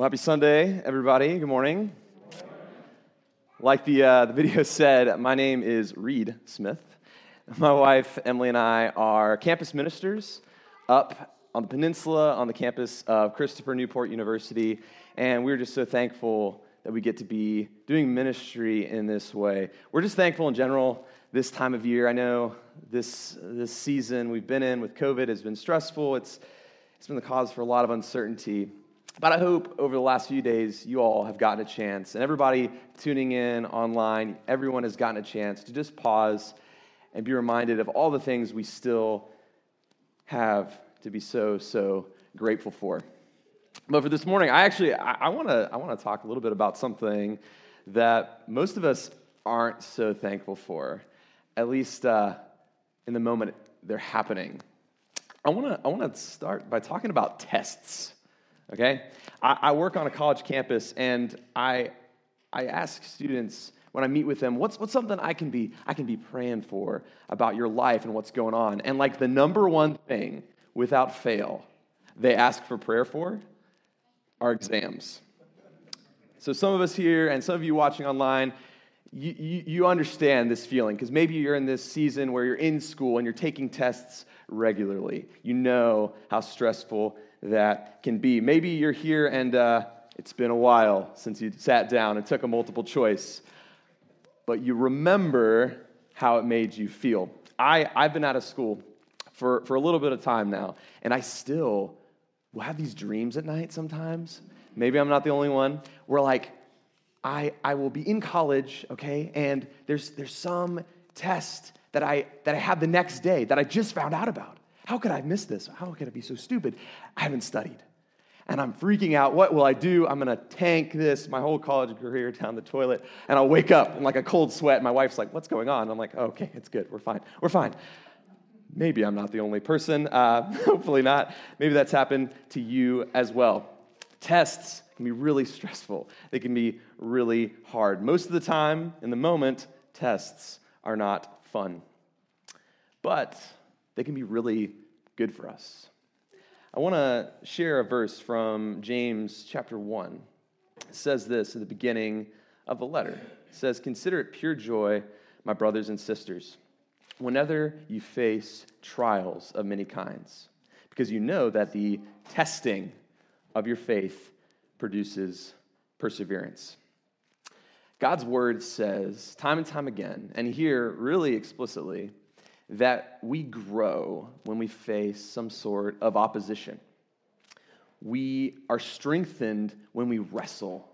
Well, happy Sunday, everybody. Good morning. Like the, uh, the video said, my name is Reed Smith. My wife, Emily, and I are campus ministers up on the peninsula on the campus of Christopher Newport University. And we're just so thankful that we get to be doing ministry in this way. We're just thankful in general this time of year. I know this, this season we've been in with COVID has been stressful, it's, it's been the cause for a lot of uncertainty. But I hope over the last few days, you all have gotten a chance, and everybody tuning in online, everyone has gotten a chance to just pause and be reminded of all the things we still have to be so, so grateful for. But for this morning, I actually I, want to I want to talk a little bit about something that most of us aren't so thankful for, at least uh, in the moment they're happening. I want to I want to start by talking about tests okay? I, I work on a college campus, and I, I ask students when I meet with them, what's, what's something I can, be, I can be praying for about your life and what's going on? And like the number one thing, without fail, they ask for prayer for are exams. So some of us here and some of you watching online, you, you, you understand this feeling because maybe you're in this season where you're in school and you're taking tests regularly. You know how stressful that can be. Maybe you're here and uh, it's been a while since you sat down and took a multiple choice, but you remember how it made you feel. I, I've been out of school for, for a little bit of time now, and I still will have these dreams at night sometimes. Maybe I'm not the only one. We're like, I, I will be in college, okay, and there's, there's some test that I, that I have the next day that I just found out about. How could I miss this? How could I be so stupid? I haven't studied. And I'm freaking out. What will I do? I'm going to tank this, my whole college career down the toilet. And I'll wake up in like a cold sweat. My wife's like, What's going on? I'm like, Okay, it's good. We're fine. We're fine. Maybe I'm not the only person. Uh, hopefully not. Maybe that's happened to you as well. Tests can be really stressful, they can be really hard. Most of the time, in the moment, tests are not fun. But they can be really good for us. I want to share a verse from James chapter 1. It says this at the beginning of the letter. It says, Consider it pure joy, my brothers and sisters, whenever you face trials of many kinds, because you know that the testing of your faith produces perseverance. God's word says time and time again, and here really explicitly, that we grow when we face some sort of opposition. We are strengthened when we wrestle.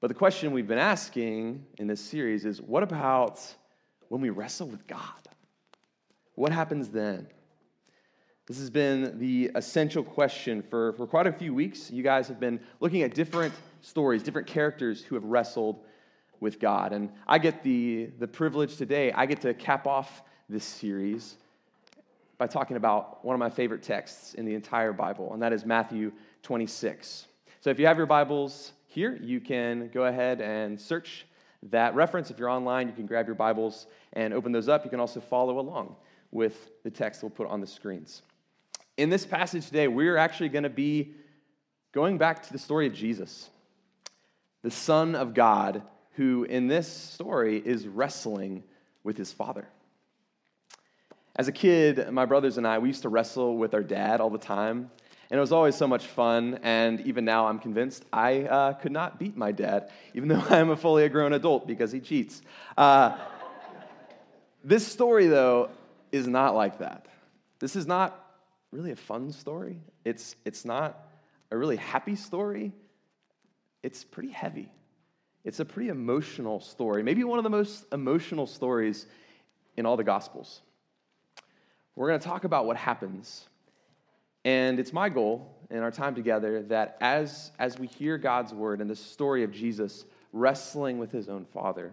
But the question we've been asking in this series is what about when we wrestle with God? What happens then? This has been the essential question for, for quite a few weeks. You guys have been looking at different stories, different characters who have wrestled with God. And I get the, the privilege today, I get to cap off this series by talking about one of my favorite texts in the entire Bible, and that is Matthew 26. So if you have your Bibles here, you can go ahead and search that reference. If you're online, you can grab your Bibles and open those up. You can also follow along with the text we'll put on the screens. In this passage today, we're actually going to be going back to the story of Jesus, the Son of God who in this story is wrestling with his father. As a kid, my brothers and I, we used to wrestle with our dad all the time. And it was always so much fun. And even now, I'm convinced I uh, could not beat my dad, even though I am a fully grown adult because he cheats. Uh, this story, though, is not like that. This is not really a fun story. It's, it's not a really happy story. It's pretty heavy. It's a pretty emotional story, maybe one of the most emotional stories in all the Gospels. We're going to talk about what happens. And it's my goal in our time together that as, as we hear God's word and the story of Jesus wrestling with his own Father,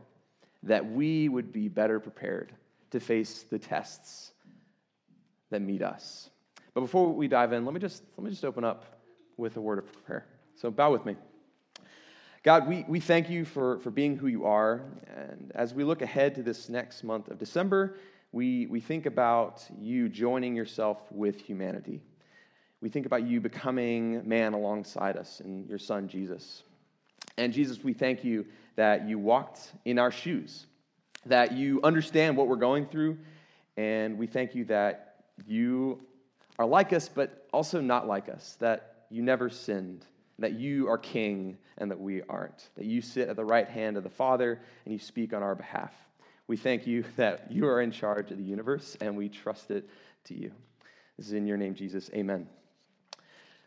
that we would be better prepared to face the tests that meet us. But before we dive in, let me just, let me just open up with a word of prayer. So bow with me. God, we, we thank you for, for being who you are. And as we look ahead to this next month of December, we, we think about you joining yourself with humanity. we think about you becoming man alongside us and your son, Jesus. And Jesus, we thank you that you walked in our shoes, that you understand what we're going through, and we thank you that you are like us, but also not like us, that you never sinned, that you are king and that we aren't, that you sit at the right hand of the Father and you speak on our behalf. We thank you that you are in charge of the universe and we trust it to you. This is in your name, Jesus. Amen.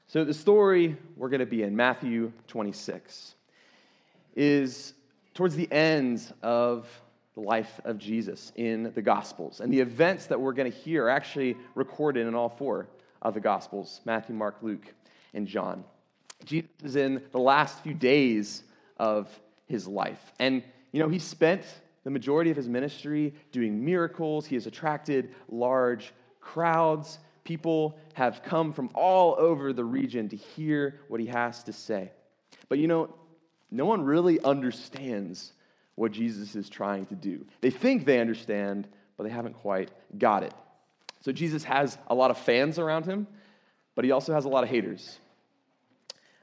So, the story we're going to be in, Matthew 26, is towards the end of the life of Jesus in the Gospels. And the events that we're going to hear are actually recorded in all four of the Gospels Matthew, Mark, Luke, and John. Jesus is in the last few days of his life. And, you know, he spent the majority of his ministry doing miracles, he has attracted large crowds. People have come from all over the region to hear what he has to say. But you know, no one really understands what Jesus is trying to do. They think they understand, but they haven't quite got it. So Jesus has a lot of fans around him, but he also has a lot of haters.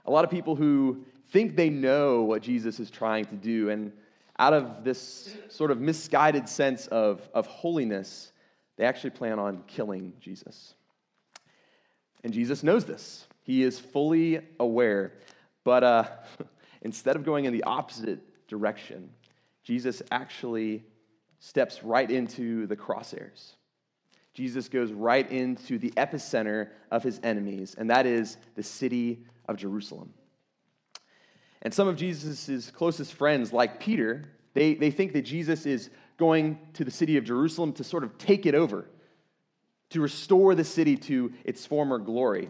A lot of people who think they know what Jesus is trying to do, and out of this sort of misguided sense of, of holiness, they actually plan on killing Jesus. And Jesus knows this. He is fully aware. But uh, instead of going in the opposite direction, Jesus actually steps right into the crosshairs. Jesus goes right into the epicenter of his enemies, and that is the city of Jerusalem. And some of Jesus' closest friends, like Peter, they, they think that Jesus is going to the city of Jerusalem to sort of take it over, to restore the city to its former glory.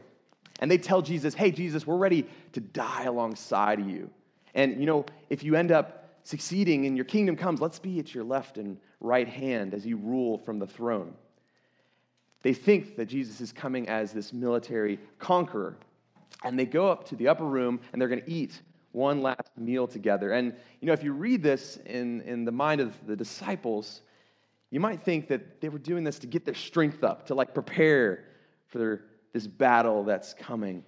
And they tell Jesus, hey, Jesus, we're ready to die alongside of you. And, you know, if you end up succeeding and your kingdom comes, let's be at your left and right hand as you rule from the throne. They think that Jesus is coming as this military conqueror. And they go up to the upper room and they're going to eat one last meal together. And, you know, if you read this in, in the mind of the disciples, you might think that they were doing this to get their strength up, to like prepare for their, this battle that's coming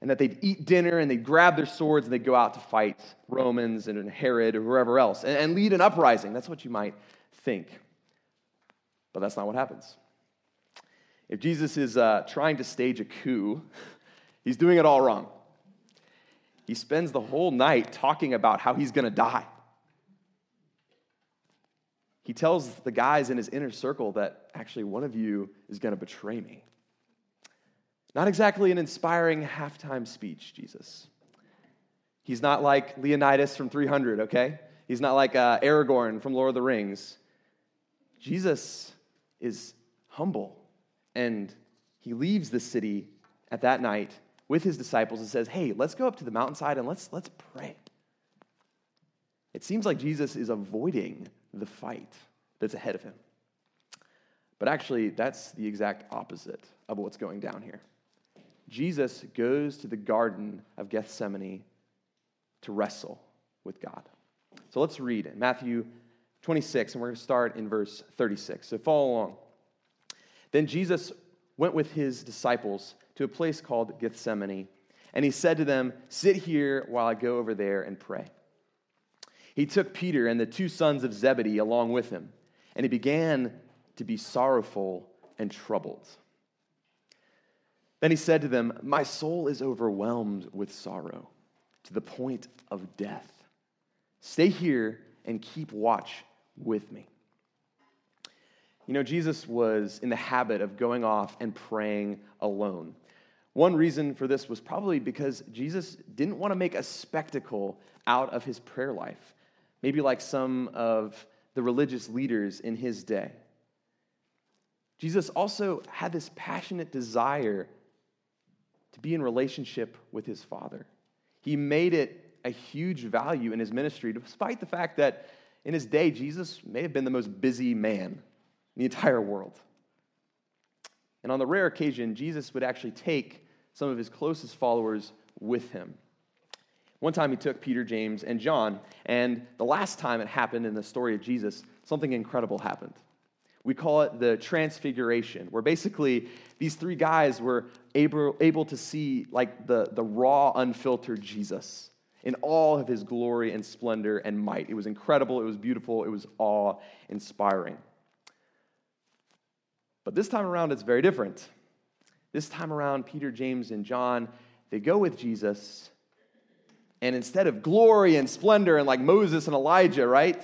and that they'd eat dinner and they'd grab their swords and they'd go out to fight Romans and Herod or whoever else and, and lead an uprising. That's what you might think. But that's not what happens. If Jesus is uh, trying to stage a coup, he's doing it all wrong. He spends the whole night talking about how he's going to die. He tells the guys in his inner circle that actually one of you is going to betray me. Not exactly an inspiring halftime speech, Jesus. He's not like Leonidas from 300, okay? He's not like uh, Aragorn from Lord of the Rings. Jesus is humble, and he leaves the city at that night with his disciples and says, Hey, let's go up to the mountainside and let's, let's pray. It seems like Jesus is avoiding the fight that's ahead of him. But actually, that's the exact opposite of what's going down here. Jesus goes to the Garden of Gethsemane to wrestle with God. So let's read. Matthew 26, and we're going to start in verse 36. So follow along. Then Jesus went with his disciples to a place called Gethsemane, and he said to them, Sit here while I go over there and pray. He took Peter and the two sons of Zebedee along with him, and he began to be sorrowful and troubled. Then he said to them, My soul is overwhelmed with sorrow to the point of death. Stay here and keep watch with me. You know, Jesus was in the habit of going off and praying alone. One reason for this was probably because Jesus didn't want to make a spectacle out of his prayer life, maybe like some of the religious leaders in his day. Jesus also had this passionate desire to be in relationship with his Father. He made it a huge value in his ministry, despite the fact that in his day, Jesus may have been the most busy man in the entire world. And on the rare occasion, Jesus would actually take some of his closest followers with him. One time he took Peter, James, and John, and the last time it happened in the story of Jesus, something incredible happened. We call it the transfiguration, where basically these three guys were able, able to see like the, the raw, unfiltered Jesus in all of his glory and splendor and might. It was incredible, it was beautiful, it was awe inspiring. But this time around, it's very different. This time around, Peter, James, and John, they go with Jesus. And instead of glory and splendor and like Moses and Elijah, right?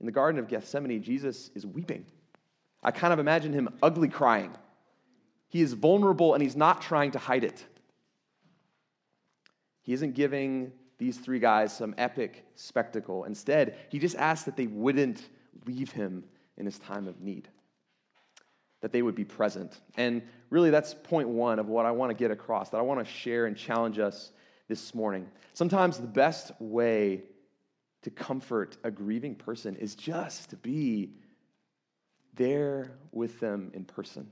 In the Garden of Gethsemane, Jesus is weeping. I kind of imagine him ugly crying. He is vulnerable and he's not trying to hide it. He isn't giving these three guys some epic spectacle. Instead, he just asks that they wouldn't leave him in his time of need, that they would be present. And really, that's point one of what I want to get across, that I want to share and challenge us this morning. Sometimes the best way to comfort a grieving person is just to be there with them in person.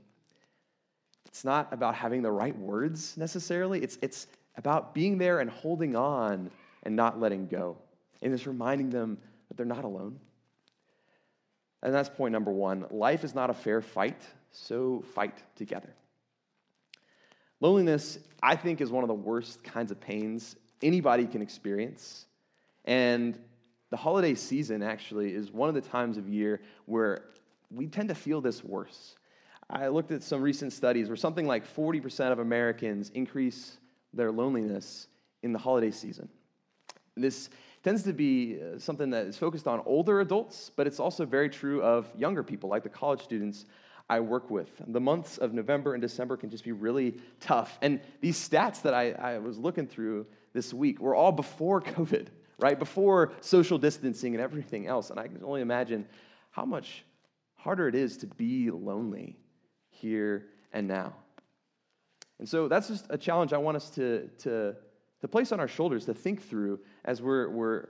It's not about having the right words necessarily, it's, it's about being there and holding on and not letting go. And it's reminding them that they're not alone. And that's point number one. Life is not a fair fight, so fight together. Loneliness, I think, is one of the worst kinds of pains anybody can experience. And the holiday season actually is one of the times of year where we tend to feel this worse. I looked at some recent studies where something like 40% of Americans increase their loneliness in the holiday season. This tends to be uh, something that is focused on older adults, but it's also very true of younger people, like the college students I work with. The months of November and December can just be really tough. And these stats that I, I was looking through this week were all before COVID right? Before social distancing and everything else. And I can only imagine how much harder it is to be lonely here and now. And so that's just a challenge I want us to, to, to place on our shoulders, to think through as we're, we're,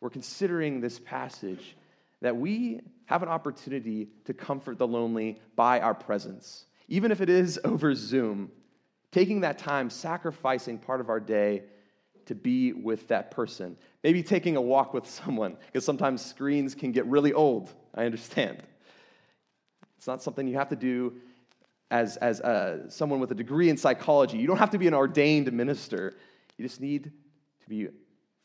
we're considering this passage, that we have an opportunity to comfort the lonely by our presence. Even if it is over Zoom, taking that time, sacrificing part of our day to be with that person. Maybe taking a walk with someone, because sometimes screens can get really old. I understand. It's not something you have to do as, as uh, someone with a degree in psychology. You don't have to be an ordained minister. You just need to be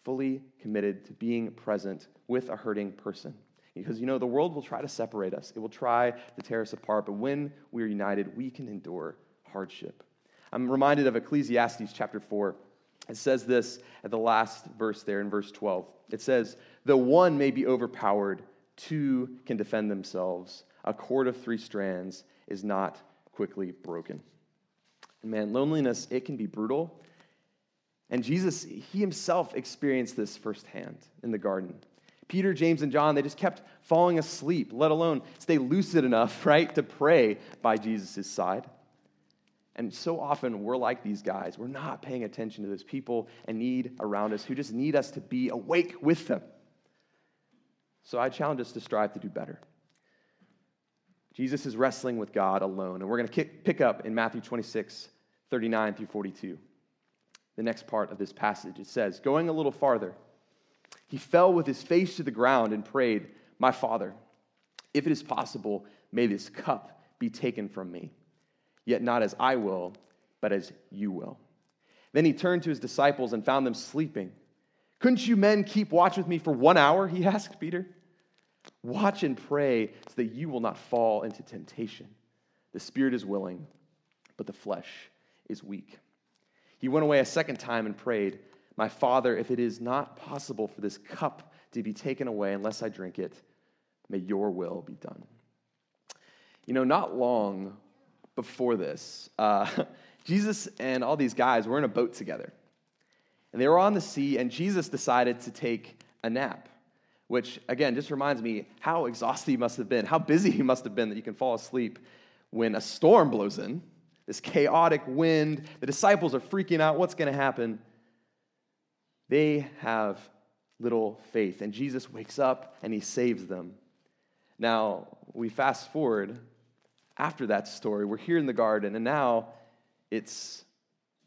fully committed to being present with a hurting person. Because you know, the world will try to separate us, it will try to tear us apart, but when we're united, we can endure hardship. I'm reminded of Ecclesiastes chapter 4. It says this at the last verse there in verse 12. It says, Though one may be overpowered, two can defend themselves. A cord of three strands is not quickly broken. Man, loneliness, it can be brutal. And Jesus, he himself experienced this firsthand in the garden. Peter, James, and John, they just kept falling asleep, let alone stay lucid enough, right, to pray by Jesus' side. And so often we're like these guys. We're not paying attention to those people and need around us who just need us to be awake with them. So I challenge us to strive to do better. Jesus is wrestling with God alone. And we're going to pick up in Matthew 26, 39 through 42. The next part of this passage. It says, Going a little farther, he fell with his face to the ground and prayed, My Father, if it is possible, may this cup be taken from me. Yet not as I will, but as you will. Then he turned to his disciples and found them sleeping. Couldn't you men keep watch with me for one hour? He asked Peter. Watch and pray so that you will not fall into temptation. The spirit is willing, but the flesh is weak. He went away a second time and prayed, My Father, if it is not possible for this cup to be taken away unless I drink it, may your will be done. You know, not long before this, uh, Jesus and all these guys were in a boat together. And they were on the sea, and Jesus decided to take a nap, which, again, just reminds me how exhausted he must have been, how busy he must have been that you can fall asleep when a storm blows in, this chaotic wind. The disciples are freaking out. What's going to happen? They have little faith, and Jesus wakes up and he saves them. Now, we fast forward after that story. We're here in the garden, and now it's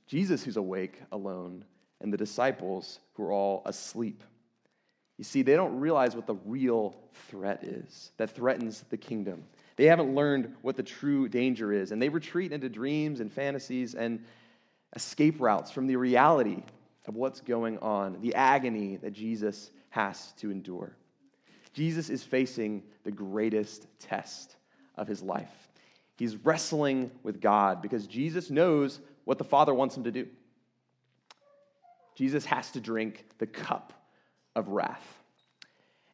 Jesus who's awake alone and the disciples who are all asleep. You see, they don't realize what the real threat is that threatens the kingdom. They haven't learned what the true danger is, and they retreat into dreams and fantasies and escape routes from the reality of what's going on, the agony that Jesus has to endure. Jesus is facing the greatest test of his life. He's wrestling with God because Jesus knows what the Father wants him to do. Jesus has to drink the cup of wrath.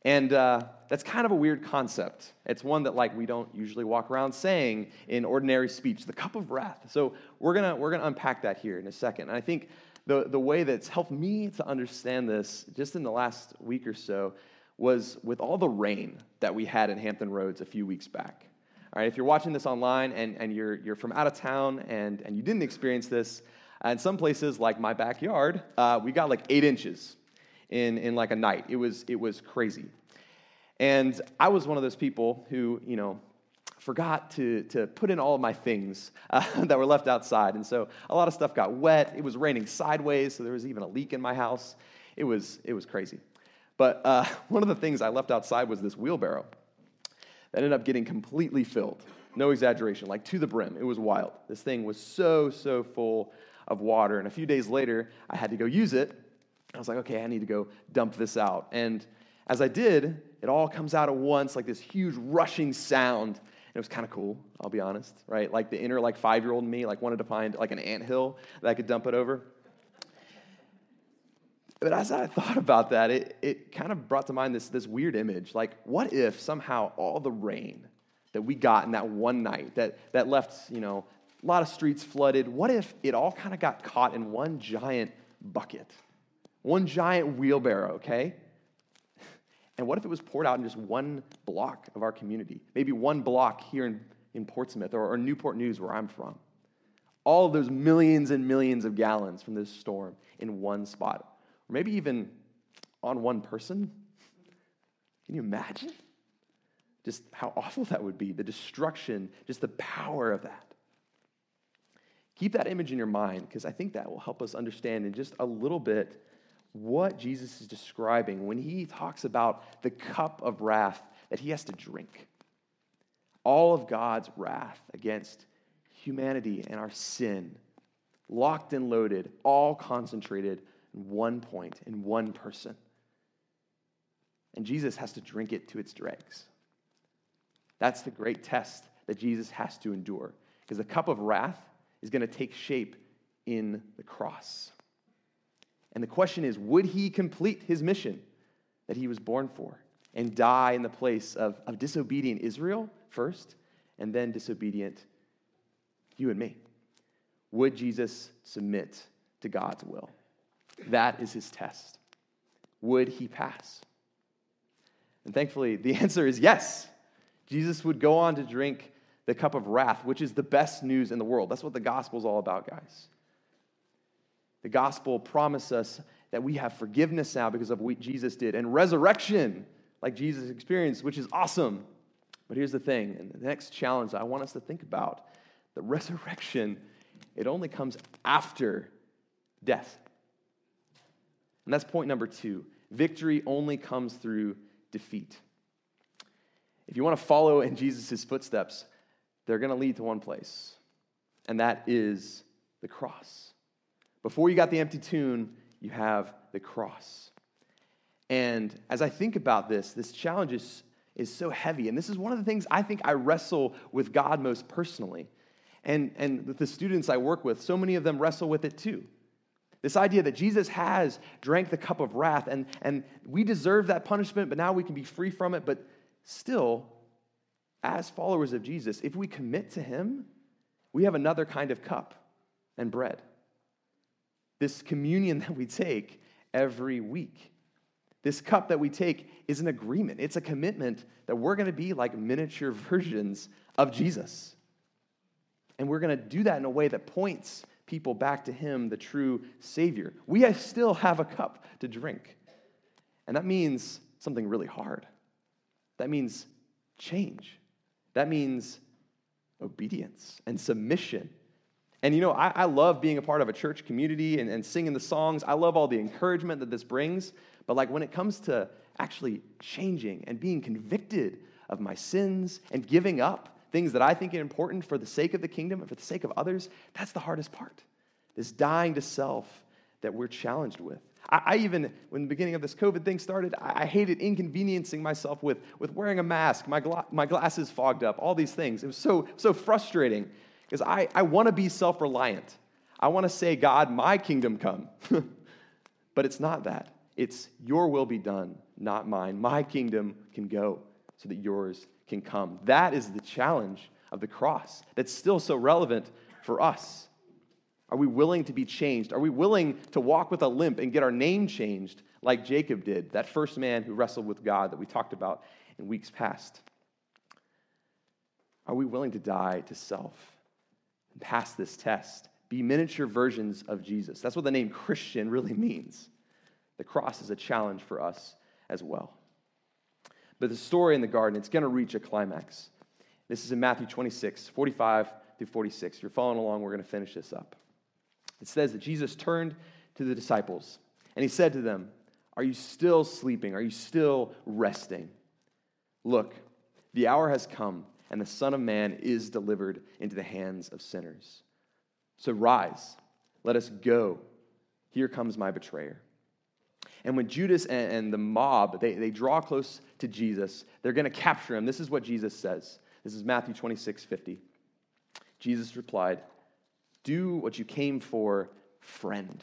And uh, that's kind of a weird concept. It's one that like we don't usually walk around saying in ordinary speech, the cup of wrath. So we're gonna we're gonna unpack that here in a second. And I think the, the way that's helped me to understand this just in the last week or so was with all the rain that we had in Hampton Roads a few weeks back. All right, if you're watching this online and, and you're, you're from out of town and, and you didn't experience this, uh, in some places like my backyard, uh, we got like eight inches in, in like a night. It was, it was crazy. And I was one of those people who, you know, forgot to, to put in all of my things uh, that were left outside. And so a lot of stuff got wet. It was raining sideways, so there was even a leak in my house. It was, it was crazy. But uh, one of the things I left outside was this wheelbarrow that ended up getting completely filled. No exaggeration, like to the brim. It was wild. This thing was so, so full of water. And a few days later, I had to go use it. I was like, okay, I need to go dump this out. And as I did, it all comes out at once, like this huge rushing sound. It was kind of cool, I'll be honest, right? Like the inner like five-year-old me like wanted to find like an ant hill that I could dump it over. But as I thought about that, it, it kind of brought to mind this, this weird image. Like, what if somehow all the rain that we got in that one night that, that left, you know, a lot of streets flooded, what if it all kind of got caught in one giant bucket? One giant wheelbarrow, okay? And what if it was poured out in just one block of our community? Maybe one block here in, in Portsmouth or, or Newport News, where I'm from. All of those millions and millions of gallons from this storm in one spot. Or maybe even on one person. Can you imagine? Just how awful that would be, the destruction, just the power of that. Keep that image in your mind because I think that will help us understand in just a little bit what Jesus is describing when he talks about the cup of wrath that he has to drink. All of God's wrath against humanity and our sin, locked and loaded, all concentrated in one point, in one person. And Jesus has to drink it to its dregs. That's the great test that Jesus has to endure, because the cup of wrath is going to take shape in the cross. And the question is would he complete his mission that he was born for and die in the place of, of disobedient Israel first and then disobedient you and me? Would Jesus submit to God's will? That is his test. Would he pass? And thankfully, the answer is yes. Jesus would go on to drink the cup of wrath, which is the best news in the world. That's what the gospel is all about, guys. The gospel promises us that we have forgiveness now because of what Jesus did and resurrection, like Jesus experienced, which is awesome. But here's the thing, and the next challenge I want us to think about the resurrection, it only comes after death. And that's point number two. Victory only comes through defeat. If you want to follow in Jesus' footsteps, they're going to lead to one place, and that is the cross. Before you got the empty tomb, you have the cross. And as I think about this, this challenge is, is so heavy. And this is one of the things I think I wrestle with God most personally. And, and the students I work with, so many of them wrestle with it too. This idea that Jesus has drank the cup of wrath, and, and we deserve that punishment, but now we can be free from it. But still, as followers of Jesus, if we commit to Him, we have another kind of cup and bread this communion that we take every week. This cup that we take is an agreement, it's a commitment that we're going to be like miniature versions of Jesus. And we're going to do that in a way that points people back to Him, the true Savior. We still have a cup to drink. And that means something really hard. That means change. That means obedience and submission and you know, I, I, love being a part of a church community and, and singing the songs. I love all the encouragement that this brings. But like when it comes to actually changing and being convicted of my sins and giving up things that I think are important for the sake of the kingdom and for the sake of others, that's the hardest part. This dying to self that we're challenged with. I, I even, when the beginning of this COVID thing started, I, I, hated inconveniencing myself with, with wearing a mask, my, gla- my glasses fogged up, all these things. It was so, so frustrating because I, I want to be self reliant. I want to say, God, my kingdom come. but it's not that. It's your will be done, not mine. My kingdom can go so that yours can come. That is the challenge of the cross that's still so relevant for us. Are we willing to be changed? Are we willing to walk with a limp and get our name changed like Jacob did, that first man who wrestled with God that we talked about in weeks past? Are we willing to die to self pass this test? Be miniature versions of Jesus. That's what the name Christian really means. The cross is a challenge for us as well. But the story in the garden, it's going to reach a climax. This is in Matthew 26, 45 through 46. If you're following along, we're going to finish this up. It says that Jesus turned to the disciples and he said to them, Are you still sleeping? Are you still resting? Look, the hour has come, and the Son of Man is delivered into the hands of sinners. So rise, let us go. Here comes my betrayer. And when Judas and, the mob, they, they draw close to Jesus, they're going to capture him. This is what Jesus says. This is Matthew 26, 50. Jesus replied, Do what you came for, friend.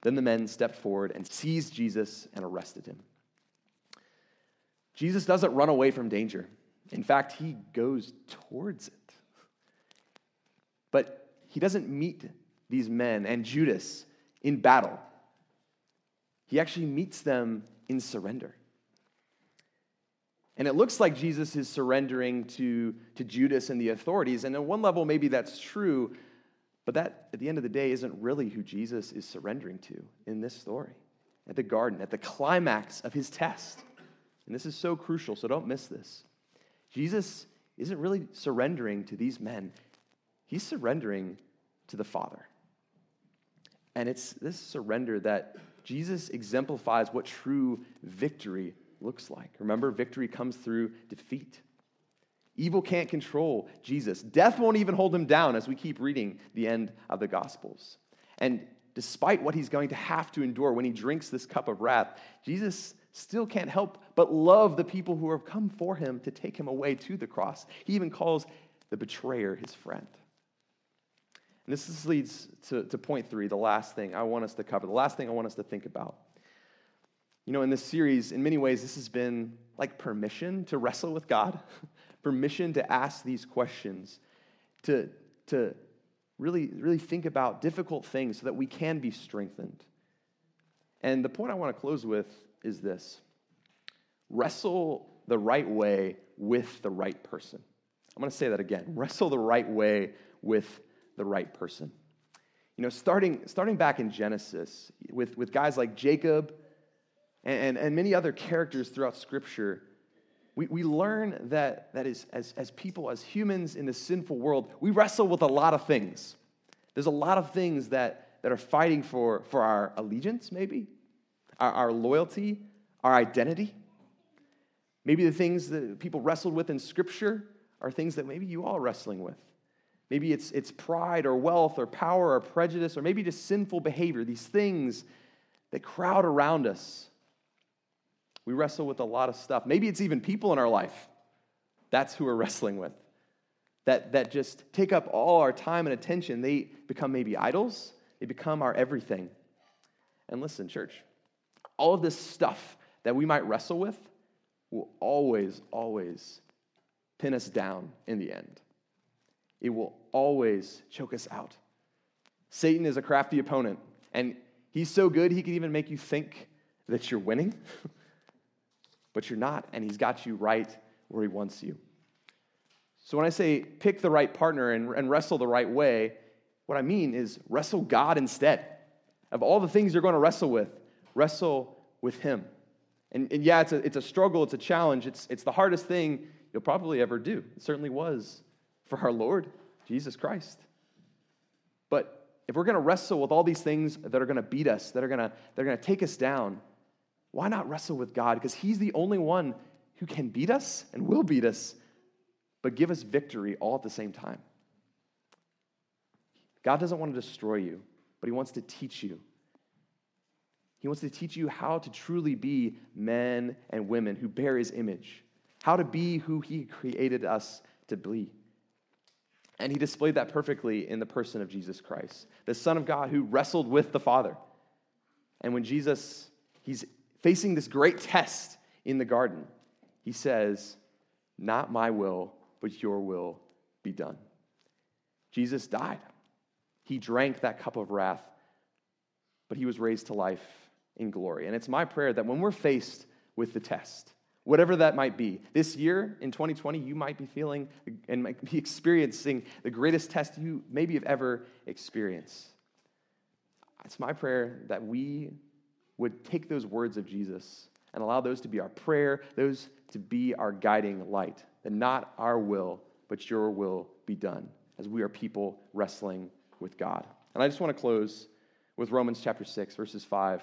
Then the men stepped forward and seized Jesus and arrested him. Jesus doesn't run away from danger. In fact, he goes towards it. But he doesn't meet these men and Judas in battle. He actually meets them in surrender. And it looks like Jesus is surrendering to, to Judas and the authorities. And at one level, maybe that's true, but that, at the end of the day, isn't really who Jesus is surrendering to in this story. At the garden, at the climax of his test. And this is so crucial, so don't miss this. Jesus isn't really surrendering to these men, he's surrendering to the Father. And it's this surrender that Jesus exemplifies what true victory looks like. Remember, victory comes through defeat. Evil can't control Jesus. Death won't even hold him down as we keep reading the end of the Gospels. And despite what he's going to have to endure when he drinks this cup of wrath, Jesus still can't help but love the people who have come for him to take him away to the cross. He even calls the betrayer his friend. And this leads to, to point three, the last thing I want us to cover, the last thing I want us to think about. You know, in this series, in many ways, this has been like permission to wrestle with God, permission to ask these questions, to, to really, really think about difficult things so that we can be strengthened. And the point I want to close with is this wrestle the right way with the right person. I'm going to say that again wrestle the right way with the right person. You know, starting, starting back in Genesis with, with guys like Jacob and, and, and many other characters throughout Scripture, we, we learn that, that is, as, as people, as humans in this sinful world, we wrestle with a lot of things. There's a lot of things that, that are fighting for, for our allegiance, maybe, our, our loyalty, our identity. Maybe the things that people wrestled with in Scripture are things that maybe you are wrestling with. Maybe it's, it's pride or wealth or power or prejudice or maybe just sinful behavior, these things that crowd around us. We wrestle with a lot of stuff. Maybe it's even people in our life. That's who we're wrestling with. That, that just take up all our time and attention. They become maybe idols, they become our everything. And listen, church, all of this stuff that we might wrestle with will always, always pin us down in the end it will always choke us out. Satan is a crafty opponent, and he's so good he can even make you think that you're winning, but you're not, and he's got you right where he wants you. So when I say pick the right partner and, and wrestle the right way, what I mean is wrestle God instead. Of all the things you're going to wrestle with, wrestle with him. And, and yeah, it's a, it's a struggle, it's a challenge, it's, it's the hardest thing you'll probably ever do. It certainly was for our Lord Jesus Christ. But if we're going to wrestle with all these things that are going to beat us, that are going to, that are going to take us down, Why not wrestle with God? Because He's the only one who can beat us and will beat us, but give us victory all at the same time. God doesn't want to destroy you, but He wants to teach you. He wants to teach you how to truly be men and women who bear His image, how to be who He created us to be. And He displayed that perfectly in the person of Jesus Christ, the Son of God who wrestled with the Father. And when Jesus, He's facing this great test in the garden, He says, Not my will, but your will be done. Jesus died. He drank that cup of wrath, but he was raised to life in glory. And it's my prayer that when we're faced with the test, whatever that might be, this year in 2020, you might be feeling and might be experiencing the greatest test you maybe have ever experienced. It's my prayer that we would take those words of Jesus and allow those to be our prayer, those to be our guiding light, that not our will, but your will be done as we are people wrestling with God. And I just want to close with Romans chapter 6, verses 5